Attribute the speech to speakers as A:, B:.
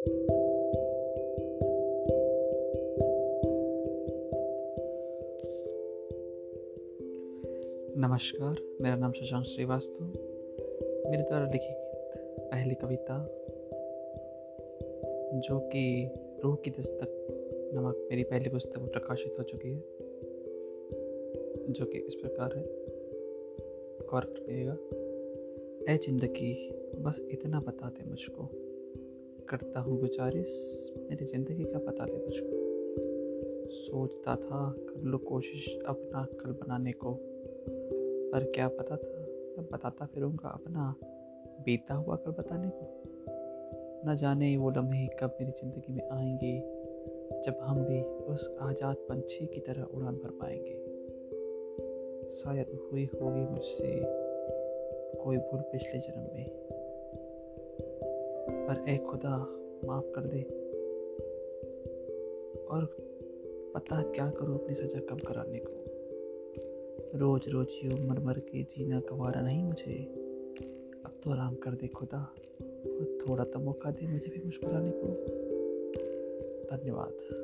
A: नमस्कार, मेरा नाम शशांक श्रीवास्तव। मेरे द्वारा लिखी पहली कविता, जो कि रूह की दस्तक नमक मेरी पहली पुस्तक में प्रकाशित हो चुकी है, जो कि इस प्रकार है। गौर करिएगा ए ज़िंदगी, बस इतना बता दे मुझको। करता हूँ गुजारिश, मेरी ज़िंदगी का बता दे मुझको। सोचता था, कर लो कोशिश अपना कल बनाने को। पर क्या पता था? मैं बताता फिरूँगा अपना, बीता हुआ कल बताने को। न जाने वो लम्हे कब मेरी ज़िंदगी में आएँगे, जब हम भी उस आज़ाद पंछी की तरह उड़ान भर पाएँगे। शायद हुई होगी मुझसे कोई भूल पिछले जन्म में। पर ए खुदा, माफ़ कर दे। और पता क्या करूँ अपनी सज़ा कम कराने को? रोज रोज यूँ मर मर के जीना गवारा नहीं मुझे। अब तो आराम कर दे खुदा, और थोड़ा तो मौका दे मुझे भी मुस्कुराने को। धन्यवाद।